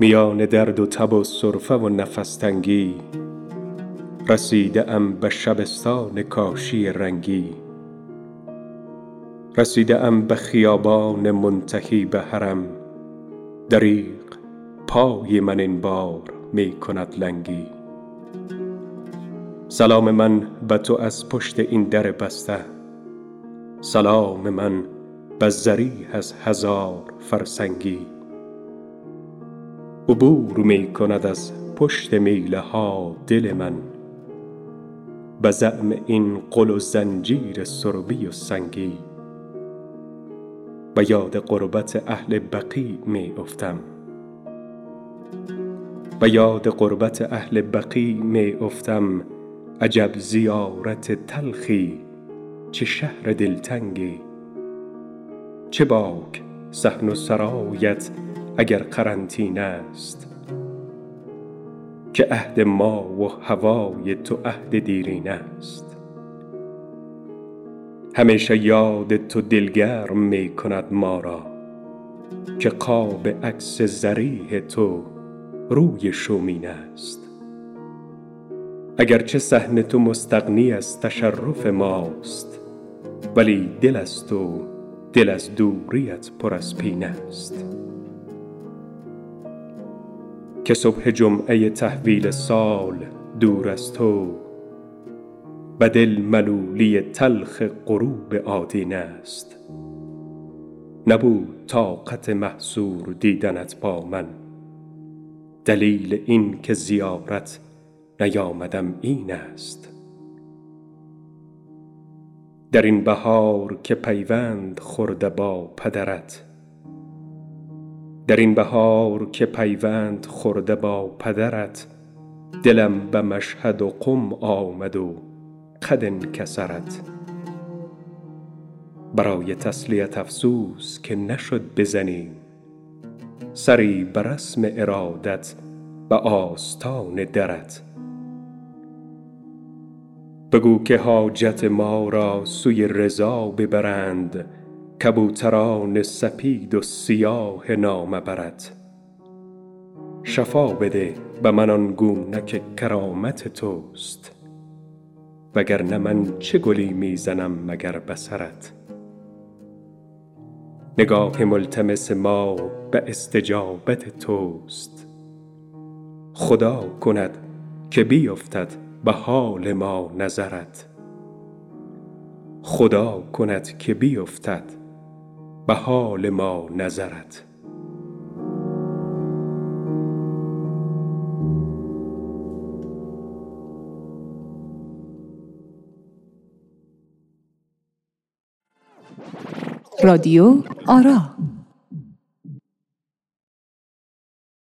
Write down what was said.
میان درد و تب و سرفه و نفس تنگی. رسیده ام به شبستان کاشی رنگی. رسیده ام به خیابان منتهی به حرم. دریغ پای من این بار می کند لنگی. سلام من به تو از پشت این در بسته. سلام من به ضریح از هزار فرسنگی. عبور می کند از پشت میله ها دل من. به زعم این غل و زنجیر سربی و سنگی. به یاد غربت اهل بقیع می افتم. به یاد غربت اهل بقیع می افتم. عجب زیارت تلخی چه شهر دلتنگی. چه باک صحن و سرایت اگر قرنطینه است که عهد ما و هوای تو عهد دیرینه است. همیشه یاد تو دلگرم می کند ما را که قاب عکس ضریح تو روی شومینه است. اگر چه صحن تو مستغنی از تشرف ماست ولی دل از تو دل از دوریت پر از پینه است. که صبح جمعه تحویل سال دور از تو. به دل ملولی تلخ غروب آدینه است. نبود طاقت محصور دیدنت با من. دلیل این که زیارت نیامدم این است. در این بهار که پیوند خورده با پدرت در این بهار که پیوند خورده با پدرت دلم به مشهد و قم آمد و قد انکسرت. برای تسلیت افسوس که نشد بزنیم سری به رسم ارادت به آستان درت. بگو که حاجت ما را سوی رضا ببرند کبوتران سپید و سیاه نامه برت شفا بده به من آن گونه که کرامت توست وگرنه من چه گلی می زنم مگر به سرت. نگاه ملتمس ما به استجابت توست. خدا کند که بیفتد به حال ما نظرت. خدا کند که بیفتد به حال ما نظرت. رادیو آرا